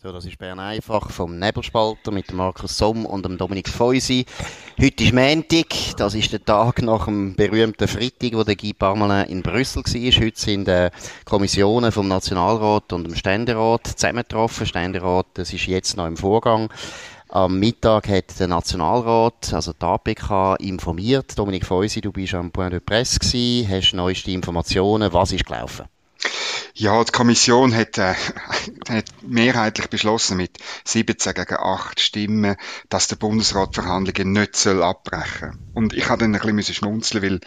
So, das ist Bern einfach vom Nebelspalter mit Markus Somm und dem Dominik Feusi. Heute ist Montag, das ist der Tag nach dem berühmten Freitag, wo der Guy Parmelin in Brüssel war. Heute sind die Kommissionen vom Nationalrat und dem Ständerat zusammengetroffen. Ständerat, das ist jetzt noch im Vorgang. Am Mittag hat der Nationalrat, also die APK, informiert. Dominik Feusi, du bist am Point de Presse gewesen, hast neueste Informationen. Was ist gelaufen? Ja, die Kommission hat, äh, hat mehrheitlich beschlossen mit 17 gegen 8 Stimmen, dass der Bundesrat Verhandlungen nicht soll abbrechen. Und ich habe dann ein bisschen schmunzeln, weil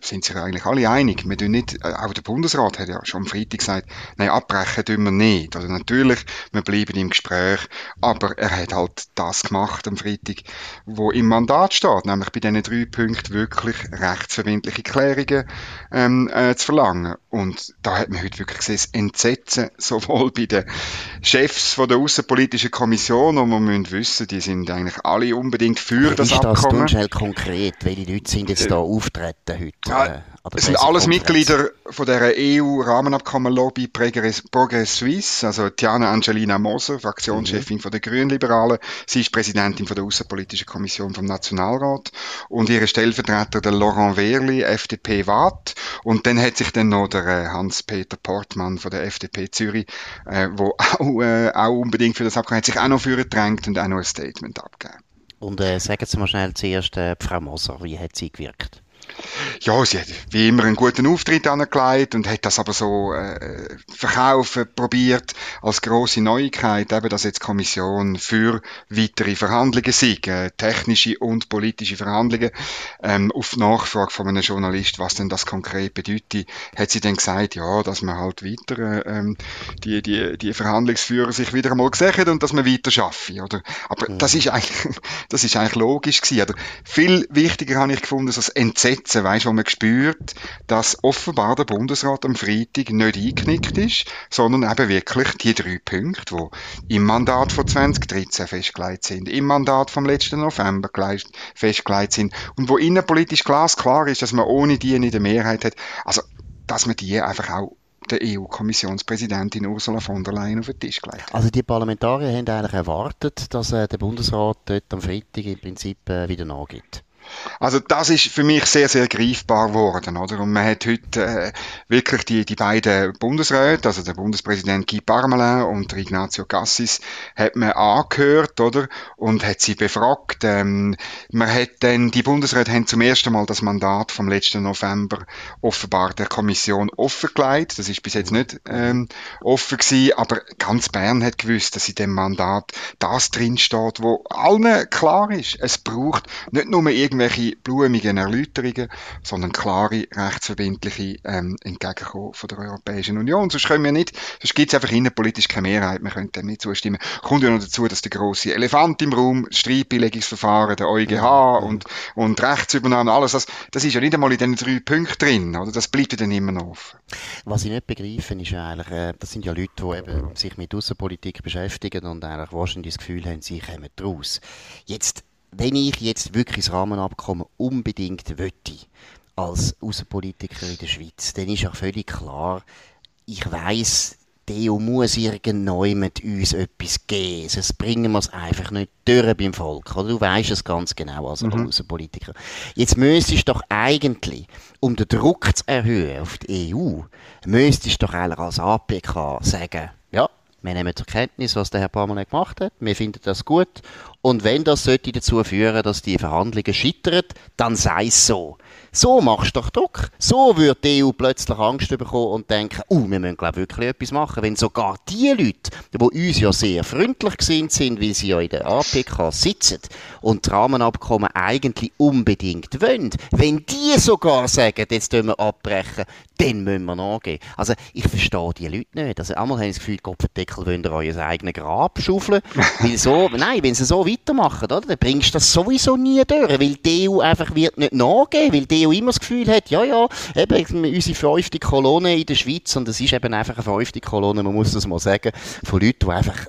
sind sich eigentlich alle einig. Wir tun nicht, äh, auch der Bundesrat hat ja schon am Freitag gesagt, nein, abbrechen tun wir nicht. Also natürlich, wir bleiben im Gespräch, aber er hat halt das gemacht am Freitag, wo im Mandat steht, nämlich bei diesen drei Punkten wirklich rechtsverbindliche Klärungen ähm, äh, zu verlangen. Und da hat man heute wirklich gesehen, das Entsetzen sowohl bei den Chefs von der Außenpolitischen Kommission, und man müssen wissen, die sind eigentlich alle unbedingt für Wie das ist das Abkommen. schnell konkret? Welche Leute sind jetzt da auftreten heute? Ja, äh, Es sind alles? Mitglieder von der EU-Rahmenabkommen-Lobby Progress Suisse, also Tiana Angelina Moser, Fraktionschefin von der Grünliberalen. Sie ist Präsidentin von der Außenpolitischen Kommission vom Nationalrat und ihre Stellvertreter der Laurent Wehrli, FDP Waadt. Und dann hat sich dann noch der äh, Hans-Peter Portmann von der FDP Zürich, äh, wo auch, äh, auch unbedingt für das Abkommen hat sich auch noch für gedrängt und auch noch ein Statement abgegeben. Und äh, sagen Sie mal schnell zuerst, äh, Frau Moser, wie hat sie gewirkt? Ja, sie hat wie immer einen guten Auftritt angelegt und hat das aber so äh, verkaufen probiert als große Neuigkeit, eben, dass jetzt die Kommission für weitere Verhandlungen sei, äh, technische und politische Verhandlungen. Ähm, auf Nachfrage von einem Journalist, was denn das konkret bedeutet, hat sie dann gesagt, ja, dass man halt weiter äh, ähm, die, die, die Verhandlungsführer sich wieder einmal gesehen und dass man weiter schaffe, oder? Aber das ist eigentlich, das ist eigentlich logisch gewesen, oder? Viel wichtiger habe ich gefunden, so das Entsetzen, weißt, wo man spürt, dass offenbar der Bundesrat am Freitag nicht eingeknickt ist, sondern eben wirklich die drei Punkte, die im Mandat von 2013 festgelegt sind, im Mandat vom letzten November festgelegt sind und wo innenpolitisch glasklar ist, dass man ohne die nicht eine Mehrheit hat. Also, dass man die einfach auch der EU-Kommissionspräsidentin Ursula von der Leyen auf den Tisch gelegt. Also die Parlamentarier haben eigentlich erwartet, dass äh, der Bundesrat dort am Freitag im Prinzip äh, wieder nachgibt. Also das ist für mich sehr, sehr greifbar geworden, oder? Und man hat heute äh, wirklich die, die beiden Bundesräte, also der Bundespräsident Guy Parmelin und der Ignazio Cassis, hat man angehört, oder? Und hat sie befragt. Ähm, man hat dann, die Bundesräte haben zum ersten Mal das Mandat vom letzten November offenbar der Kommission offengelegt. Das ist bis jetzt nicht ähm, offen gewesen, aber ganz Bern hat gewusst, dass in dem Mandat das drin steht, wo allen klar ist. Es braucht nicht nur irgendwelche blumigen Erläuterungen, sondern klare, rechtsverbindliche ähm, Entgegenkommen von der Europäischen Union. Sonst können wir nicht, sonst gibt es einfach innenpolitisch keine Mehrheit, wir können dem nicht zustimmen. Kommt ja noch dazu, dass der große Elefant im Raum, Streitbeilegungsverfahren, der EuGH und, und Rechtsübernahme, alles das, das ist ja nicht einmal in diesen drei Punkten drin, oder? Das bleibt ja dann immer noch offen. Was ich nicht begreife, ist eigentlich, äh, das sind ja Leute, die eben sich mit Außenpolitik beschäftigen und eigentlich wahrscheinlich das Gefühl haben, sie kommen daraus. Jetzt, wenn ich jetzt wirklich das Rahmenabkommen unbedingt möchte, als Außenpolitiker in der Schweiz, dann ist ja völlig klar, ich weiß, die EU muss irgendjemand uns etwas geben. Sonst bringen wir es einfach nicht durch beim Volk. Oder? Du weißt es ganz genau als Außenpolitiker. Jetzt müsstest du doch eigentlich, um den Druck zu erhöhen auf die EU, müsstest du doch eigentlich als APK sagen, ja, wir nehmen zur Kenntnis, was der Herr Parmelin gemacht hat. Wir finden das gut. Und wenn das sollte dazu führen, dass die Verhandlungen scheitern, dann sei es so. So machst du doch Druck. So wird die EU plötzlich Angst bekommen und denken, uh, wir müssen glaub, wirklich etwas machen. Wenn sogar die Leute, die uns ja sehr freundlich gesinnt sind, weil sie ja in der APK sitzen und das Rahmenabkommen eigentlich unbedingt wollen, wenn die sogar sagen, jetzt tun wir abbrechen, dann müssen wir nachgehen. Also ich verstehe die Leute nicht. Also einmal haben sie das Gefühl, Kopfendeckel wollen ihr euer eigenes Grab schaufeln. weil so, nein, wenn sie so weitermachen, oder, dann bringst du das sowieso nie durch, weil die EU einfach wird nicht nachgeben, weil die EU immer das Gefühl hat, ja, ja, eben unsere fünfte Kolonne in der Schweiz, und es ist eben einfach eine fünfte Kolonne, man muss das mal sagen, von Leuten, die einfach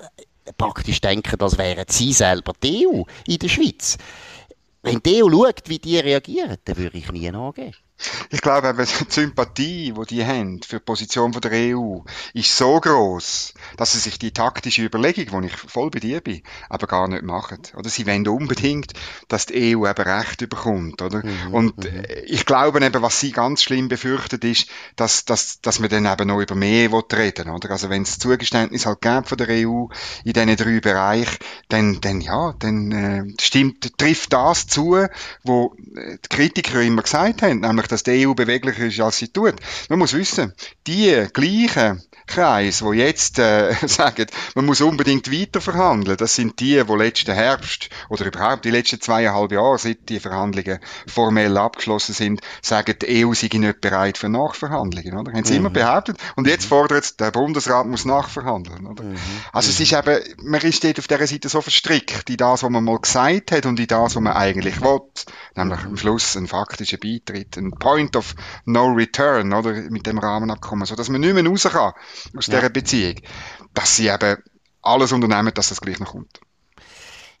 praktisch denken, das wären sie selber die EU in der Schweiz. Wenn die EU schaut, wie die reagieren, dann würde ich nie nachgeben. Ich glaube, eben, die Sympathie, die die haben für die Position der EU, ist so groß, dass sie sich die taktische Überlegung, wo ich voll bei dir bin, aber gar nicht machen. Oder sie wollen unbedingt, dass die EU eben Recht überkommt, oder? Mhm, und mhm. ich glaube eben, was sie ganz schlimm befürchtet, ist, dass, dass, dass man dann eben noch über mehr reden oder? Also wenn es Zugeständnis halt gibt von der EU in diesen drei Bereichen, dann, dann ja, dann äh, stimmt, trifft das zu, wo die Kritiker immer gesagt haben, nämlich, dass die EU beweglicher ist, als sie tut. Man muss wissen, die gleichen Kreis, wo jetzt äh, sagen, man muss unbedingt weiter verhandeln, das sind die, wo letzten Herbst oder überhaupt die letzten zweieinhalb Jahre, seit die Verhandlungen formell abgeschlossen sind, sagen, die EU sei nicht bereit für Nachverhandlungen, oder? Haben sie mhm. immer behauptet. Und jetzt mhm. fordert der Bundesrat muss nachverhandeln, oder? Mhm. Also es ist mhm. eben, man ist dort auf dieser Seite so verstrickt in das, was man mal gesagt hat und in das, was man eigentlich will, nämlich am Schluss ein faktischer Beitritt, ein Point of No Return, oder? Mit dem Rahmenabkommen, so dass man nicht mehr raus kann aus ja. dieser Beziehung, dass sie eben alles unternehmen, dass das gleich noch kommt.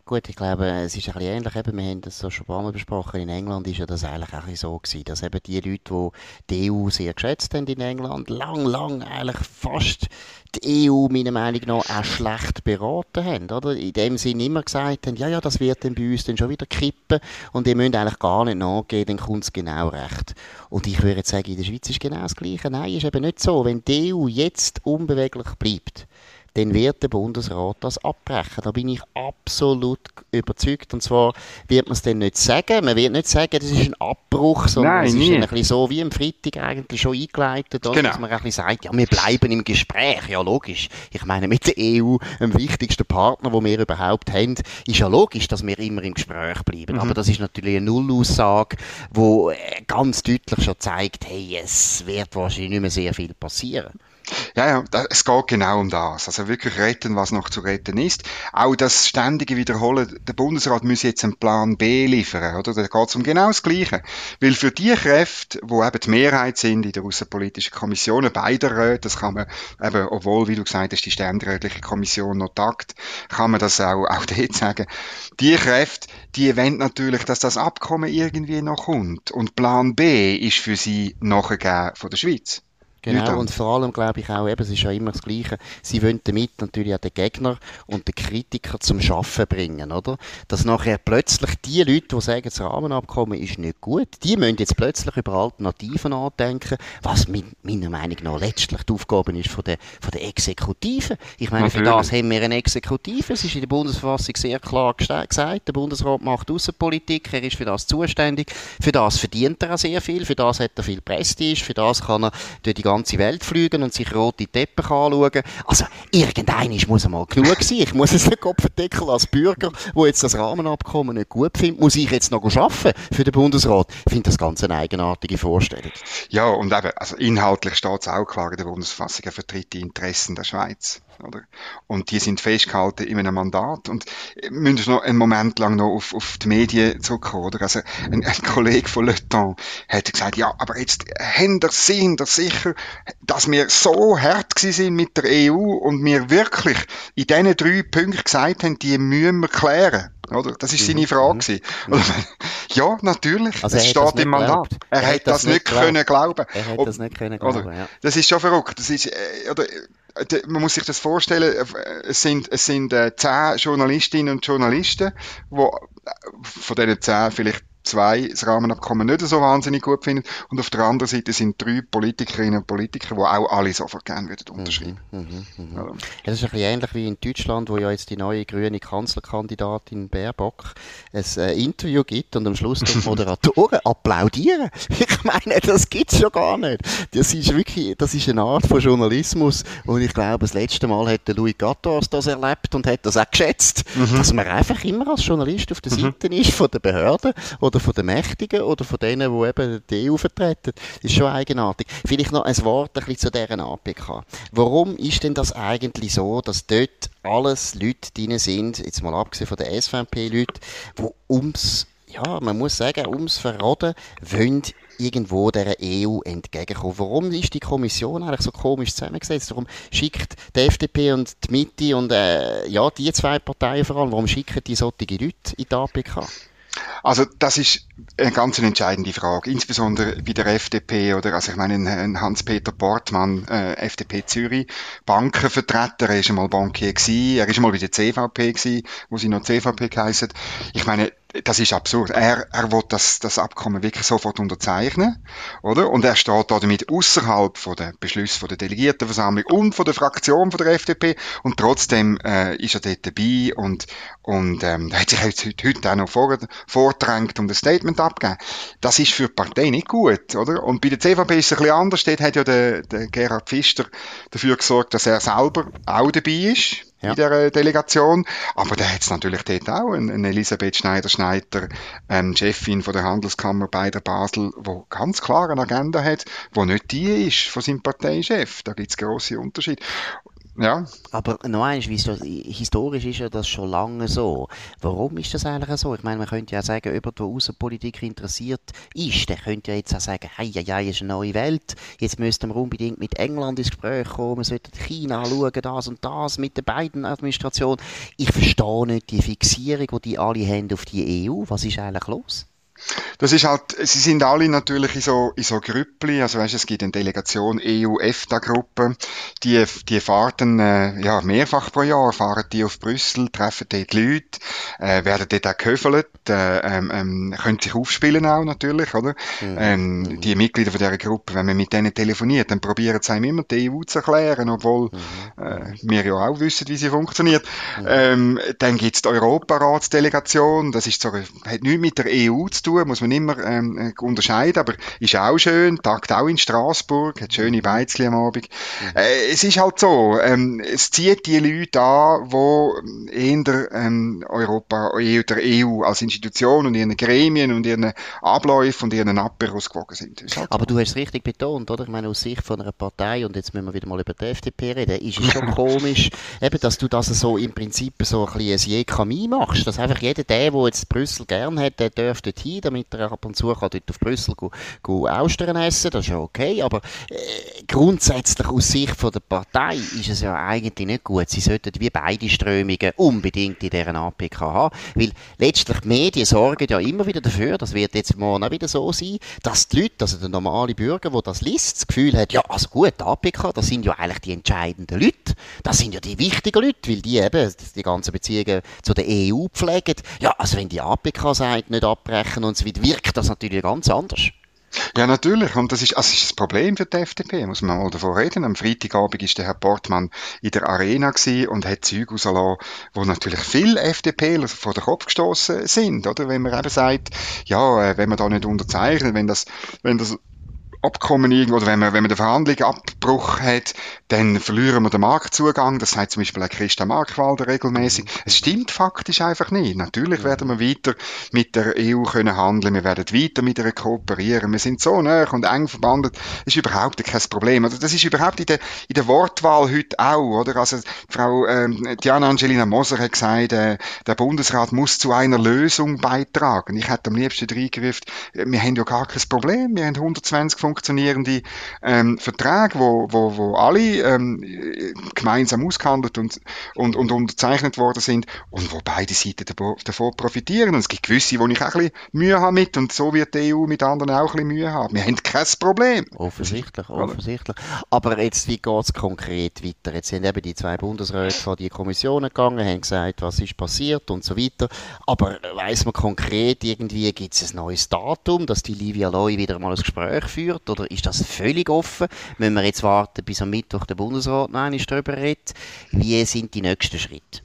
Gut, ich glaube, es ist ein bisschen ähnlich. Eben, wir haben das so schon ein paar Mal besprochen. In England ist ja das eigentlich auch so gewesen, dass eben die Leute, die die EU sehr geschätzt haben in England, lang, lang eigentlich fast die EU meiner Meinung nach auch schlecht beraten haben, oder? In dem Sinne immer gesagt haben, ja, ja, das wird dann bei uns dann schon wieder kippen und ihr müsst eigentlich gar nicht nachgehen, dann kommt es genau recht. Und ich würde sagen, in der Schweiz ist genau das Gleiche. Nein, ist eben nicht so. Wenn die EU jetzt unbeweglich bleibt, dann wird der Bundesrat das abbrechen. Da bin ich absolut überzeugt. Und zwar wird man es dann nicht sagen. Man wird nicht sagen, das ist ein Abbruch, sondern Nein, es ist ein bisschen so wie am Freitag eigentlich schon eingeleitet? Genau. dass man ein bisschen sagt, ja, wir bleiben im Gespräch. Ja, logisch. Ich meine, mit der EU, dem wichtigsten Partner, den wir überhaupt haben, ist ja logisch, dass wir immer im Gespräch bleiben. Mhm. Aber das ist natürlich eine Nullaussage, die ganz deutlich schon zeigt, hey, es wird wahrscheinlich nicht mehr sehr viel passieren. Ja, ja, es geht genau um das. Also wirklich retten, was noch zu retten ist. Auch das ständige Wiederholen, der Bundesrat muss jetzt einen Plan B liefern, oder? Da geht es um genau das Gleiche. Weil für die Kräfte, wo eben die Mehrheit sind in der Außenpolitischen Kommission, beider Räte, das kann man eben, obwohl, wie du gesagt hast, die ständerätliche Kommission noch tagt, kann man das auch, auch dort sagen. Die Kräfte, die wollen natürlich, dass das Abkommen irgendwie noch kommt. Und Plan B ist für sie nachgegeben von der Schweiz. Genau, und vor allem glaube ich auch, eben, es ist ja immer das Gleiche, sie wollen damit natürlich auch den Gegner und den Kritiker zum Schaffen bringen, oder? Dass nachher plötzlich die Leute, die sagen, das Rahmenabkommen ist nicht gut, die müssen jetzt plötzlich über Alternativen nachdenken, was meiner Meinung nach letztlich die Aufgabe ist von der, von der Exekutive. Ich meine, natürlich. für das haben wir eine Exekutive, es ist in der Bundesverfassung sehr klar gesagt, der Bundesrat macht Außenpolitik, er ist für das zuständig, für das verdient er auch sehr viel, für das hat er viel Prestige, für das kann er durch die ganze ganze Welt fliegen und sich rote Teppiche anschauen. Also, irgendein muss einmal genug sein. Ich muss es nicht verdeckeln als Bürger, wo jetzt das Rahmenabkommen nicht gut findet, muss ich jetzt noch arbeiten für den Bundesrat. Ich finde das ganz eine eigenartige Vorstellung. Ja, und eben, also inhaltlich steht es auch klar in der Bundesfassung, er vertritt die Interessen der Schweiz. Oder? Und die sind festgehalten in einem Mandat. Und müssen noch einen Moment lang noch auf, auf die Medien zurückkommen. Oder? Also ein, ein Kollege von Le Temps hat gesagt, ja, aber jetzt haben wir sind ihr sicher, dass wir so hart sind mit der EU und wir wirklich in diesen drei Punkten gesagt haben, die müssen wir klären. Oder? Das ist seine mhm. Frage. Mhm. ja, natürlich. Also es steht im Mandat. Er, er hat das, das nicht können glauben. Er hat das nicht können glauben, ja. Das ist schon verrückt. Das ist, äh, oder, man muss sich das vorstellen, äh, es sind, es sind äh, zehn Journalistinnen und Journalisten, wo äh, von denen zehn vielleicht zwei das Rahmenabkommen nicht so wahnsinnig gut finden. Und auf der anderen Seite sind drei Politikerinnen und Politiker, die auch alle sofort gerne würden unterschreiben. Mhm, mhm, mhm. Ja. ja. das ist ein bisschen ähnlich wie in Deutschland, wo ja jetzt die neue grüne Kanzlerkandidatin Baerbock ein äh, Interview gibt und am Schluss die Moderatoren applaudieren. Ich meine, das gibt's schon gar nicht. Das ist wirklich, das ist eine Art von Journalismus und ich glaube, das letzte Mal hat Louis Gattos das erlebt und hat das auch geschätzt, mhm. dass man einfach immer als Journalist auf der mhm. Seite ist von der Behörden oder oder von den Mächtigen oder von denen, die eben die EU vertreten. Das ist schon eigenartig. Vielleicht noch ein Wort ein bisschen zu deren APK. Warum ist denn das eigentlich so, dass dort alles Leute drin sind, jetzt mal abgesehen von den SVP-Leuten, die ums ja, man muss sagen, ums Verraten wollen irgendwo der EU entgegenkommen. Warum ist die Kommission eigentlich so komisch zusammengesetzt? Warum schickt die FDP und die Mitte und äh, ja, die zwei Parteien vor allem, warum schicken die solche Leute in die APK? Also das ist eine ganz entscheidende Frage, insbesondere bei der FDP oder also ich meine Hans-Peter Portmann, äh, FDP Zürich, Bankenvertreter, er ist einmal Bankier gewesen, er ist einmal bei der CVP gewesen, wo sie noch CVP geheißen. Ich meine, das ist absurd. Er, er will das, das Abkommen wirklich sofort unterzeichnen, oder? Und er steht da damit außerhalb von der Beschlüsse von der Delegiertenversammlung und von der Fraktion von der FDP und trotzdem äh, ist er dort dabei und und ähm, hat sich heute, heute auch noch vor, vordrängt und ein Statement abgegeben. Das ist für die Partei nicht gut, oder? Und bei der CVP ist es ein bisschen anders. Dort hat ja der, der Gerhard Pfister dafür gesorgt, dass er selber auch dabei ist ja. in der Delegation. Aber da hat es natürlich dort auch eine Elisabeth Schneider-Schneider, ähm, Chefin von der Handelskammer bei der Basel, wo ganz klar eine Agenda hat, wo nicht die ist von seinem Parteichef. Da gibt es grosse Unterschiede. Ja. Aber noch eins, historisch ist ja das schon lange so. Warum ist das eigentlich so? Ich meine, man könnte ja sagen, jemand, der Außenpolitik interessiert ist, der könnte ja jetzt auch sagen, hey, ja, ja, ist eine neue Welt, jetzt müssten wir unbedingt mit England ins Gespräch kommen, wir sollten China anschauen, das und das mit der beiden Administration. Ich verstehe nicht die Fixierung, die die alle haben auf die EU. Was ist eigentlich los? Das ist halt, sie sind alle natürlich in so, in so Grüppli, also weißt, es gibt eine Delegation EU-EFTA-Gruppe, die, die fahren, äh, ja, mehrfach pro Jahr, fahren die auf Brüssel, treffen dort Leute, äh, werden dort auch gehöfelt, äh, ähm, ähm, können sich aufspielen auch natürlich, oder? Mhm. Ähm, mhm. die Mitglieder von dieser Gruppe, wenn man mit denen telefoniert, dann probieren sie einem immer die EU zu erklären, obwohl mhm. äh, wir ja auch wissen, wie sie funktioniert. Mhm. Ähm, dann gibt's die Europaratsdelegation, das ist so, hat nichts mit der EU zu tun, muss man immer ähm, äh, unterscheiden, aber ist auch schön, tagt auch in Straßburg, hat schöne Beizli am Abend. Mhm. Äh, es ist halt so, ähm, es zieht die Leute an, die in der ähm, Europa, der EU als Institution und ihren Gremien und ihren Abläufen und ihren Aperos gewogen sind. Halt aber so. du hast es richtig betont, oder? Ich meine, aus Sicht von einer Partei, und jetzt müssen wir wieder mal über die FDP reden, ist es schon komisch, eben, dass du das so im Prinzip so ein bisschen ein Jekami machst, dass einfach jeder, der, der jetzt Brüssel gern hat, der dürfte hin, damit er ab und zu kann dort auf Brüssel go, go Austern essen, das ist ja okay, aber äh, grundsätzlich aus Sicht von der Partei ist es ja eigentlich nicht gut. Sie sollten wie beide Strömungen unbedingt in deren APK haben, weil letztlich die Medien sorgen ja immer wieder dafür, das wird jetzt morgen auch wieder so sein, dass die Leute, also der normale Bürger, der das liest, das Gefühl hat, ja, also gut, APK, das sind ja eigentlich die entscheidenden Leute, das sind ja die wichtigen Leute, weil die eben die ganzen Beziehungen zu der EU pflegen. Ja, also wenn die APK sagt, nicht abbrechen und so weiter, wirkt das natürlich ganz anders. Ja, natürlich. Und das ist, also das ist das Problem für die FDP, muss man mal davon reden. Am Freitagabend ist der Herr Portmann in der Arena und hat Züge rausgelassen, wo natürlich viele FDP vor den Kopf gestoßen sind, oder? Wenn man eben sagt, ja, äh, wenn man da nicht unterzeichnet, wenn das, wenn das Abkommen irgendwo, oder wenn man, wenn man den Verhandlungsabbruch hat, dann verlieren wir den Marktzugang. Das sagt zum Beispiel auch Christa Markwalder regelmäßig. Mhm. Es stimmt faktisch einfach nicht. Natürlich werden wir weiter mit der EU können handeln. Wir werden weiter mit ihr kooperieren. Wir sind so nah und eng verbandelt. Das ist überhaupt kein Problem. Also das ist überhaupt in der, in der Wortwahl heute auch, oder? Also, Frau, ähm, Diana Angelina Moser hat gesagt, äh, der Bundesrat muss zu einer Lösung beitragen. Ich hätte am liebsten reingerufen, wir haben ja gar kein Problem. Wir haben 120 funktionierende ähm, Verträge, wo, wo, wo alle ähm, gemeinsam ausgehandelt und, und, und unterzeichnet worden sind und wo beide Seiten davon profitieren. Und es gibt gewisse, wo ich auch ein bisschen Mühe habe mit und so wird die EU mit anderen auch ein bisschen Mühe haben. Wir haben kein Problem. Offensichtlich, offensichtlich. Aber jetzt, wie geht es konkret weiter? Jetzt sind eben die zwei Bundesräte vor die Kommissionen gegangen, haben gesagt, was ist passiert und so weiter. Aber weiß man konkret irgendwie, gibt es ein neues Datum, dass die Livia Loy wieder mal ein Gespräch führt? Wird? Oder ist das völlig offen? Müssen wir jetzt warten, bis am Mittwoch der Bundesrat noch einmal darüber redet? Wie sind die nächsten Schritte?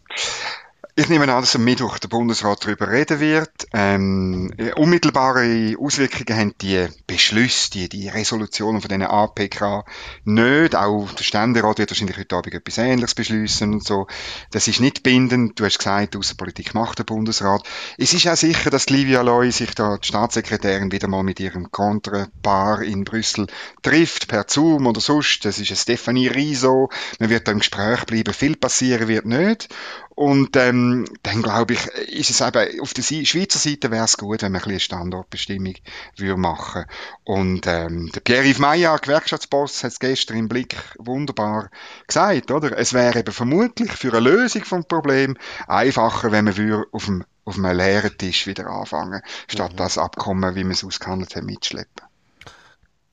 Ich nehme an, dass am Mittwoch der Bundesrat darüber reden wird. Ähm, unmittelbare Auswirkungen haben die Beschlüsse, die, die Resolutionen von diesen APK nicht. Auch der Ständerat wird wahrscheinlich heute Abend etwas Ähnliches beschließen und so. Das ist nicht bindend. Du hast gesagt, Außenpolitik macht der Bundesrat. Es ist auch sicher, dass Livia Loy sich da, die Staatssekretärin, wieder mal mit ihrem Kontrapaar in Brüssel trifft, per Zoom oder sonst. Das ist eine Stefanie Riso. Man wird da im Gespräch bleiben. Viel passieren wird nicht. Und ähm, dann glaube ich, ist es eben, auf der Schweizer Seite wäre es gut, wenn man ein bisschen Standortbestimmung würde machen Und ähm, der Pierre-Yves Meyer, Gewerkschaftsboss, hat es gestern im Blick wunderbar gesagt, oder? Es wäre eben vermutlich für eine Lösung vom Problem einfacher, wenn man würde auf dem auf einem leeren Tisch wieder anfangen, statt mhm. das Abkommen, wie man es ausgehandelt hat, mitschleppen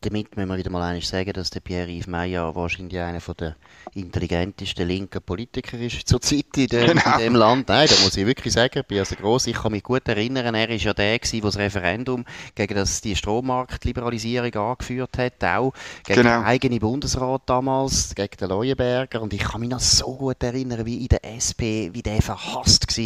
damit müssen wir wieder mal eines sagen, dass der Pierre-Yves Meyer wahrscheinlich einer der intelligentesten linken Politiker ist zurzeit in, de, genau. in dem Land. Nein, da muss ich wirklich sagen, ich bin also gross. Ich kann mich gut erinnern, er war ja der gewesen, der das Referendum gegen das, die Strommarktliberalisierung angeführt hat, auch gegen genau. den eigenen Bundesrat damals, gegen den Leuenberger. Und ich kann mich noch so gut erinnern, wie in der SP, wie der verhasst war,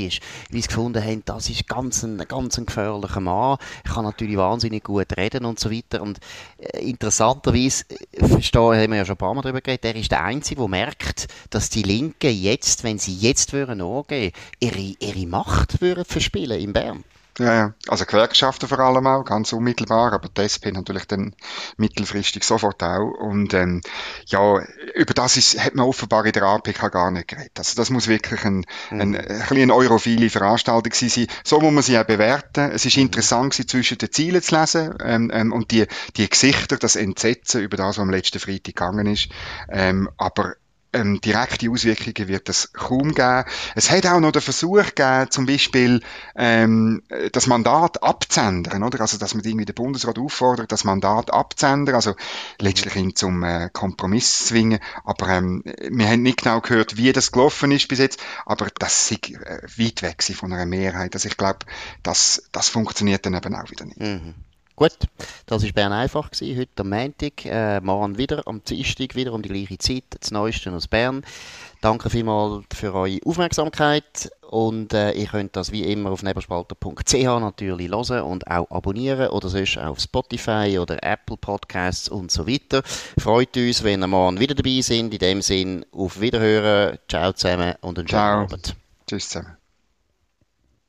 wie sie gefunden haben, das ist ganz ein, ganz ein gefährlicher Mann. Ich kann natürlich wahnsinnig gut reden und so weiter. Und äh, interessanterweise, äh, verstehe, haben wir ja schon ein paar Mal darüber geredet, er ist der Einzige, der merkt, dass die Linken jetzt, wenn sie jetzt würden angehen, ihre, ihre Macht würden verspielen in Bern. Ja, ja. Also Gewerkschaften vor allem auch, ganz unmittelbar, aber die SP natürlich dann mittelfristig sofort auch. Und ähm, ja, über das ist, hat man offenbar in der APK gar nicht geredet. Also das muss wirklich ein, mhm. ein, ein, ein eine europhile Veranstaltung sein. So muss man sie auch bewerten. Es ist mhm. interessant gewesen, zwischen den Zielen zu lesen ähm, ähm, und die, die Gesichter, das Entsetzen über das, was am letzten Freitag gegangen ist. Ähm, aber ähm, direkte Auswirkungen wird es kaum geben. Es hat auch noch den Versuch gegeben, zum Beispiel ähm, das Mandat abzuändern, oder? Also, dass man irgendwie den Bundesrat auffordert, das Mandat abzuändern, also letztlich ihn zum äh, Kompromiss zu zwingen. Aber ähm, wir haben nicht genau gehört, wie das gelaufen ist bis jetzt, aber das ist äh, weit weg von einer Mehrheit. Also ich glaube, das, das funktioniert dann eben auch wieder nicht. Mhm. Gut, das war Bern einfach gewesen, heute am Montag. Äh, morgen wieder am Dienstag, wieder um die gleiche Zeit, das Neueste aus Bern. Danke vielmals für eure Aufmerksamkeit und äh, ihr könnt das wie immer auf neberspalter.ch natürlich hören und auch abonnieren oder sonst auf Spotify oder Apple Podcasts und so weiter. Freut uns, wenn ihr morgen wieder dabei sind. In dem Sinn, auf Wiederhören, ciao zusammen und einen schönen Abend. Tschüss zusammen.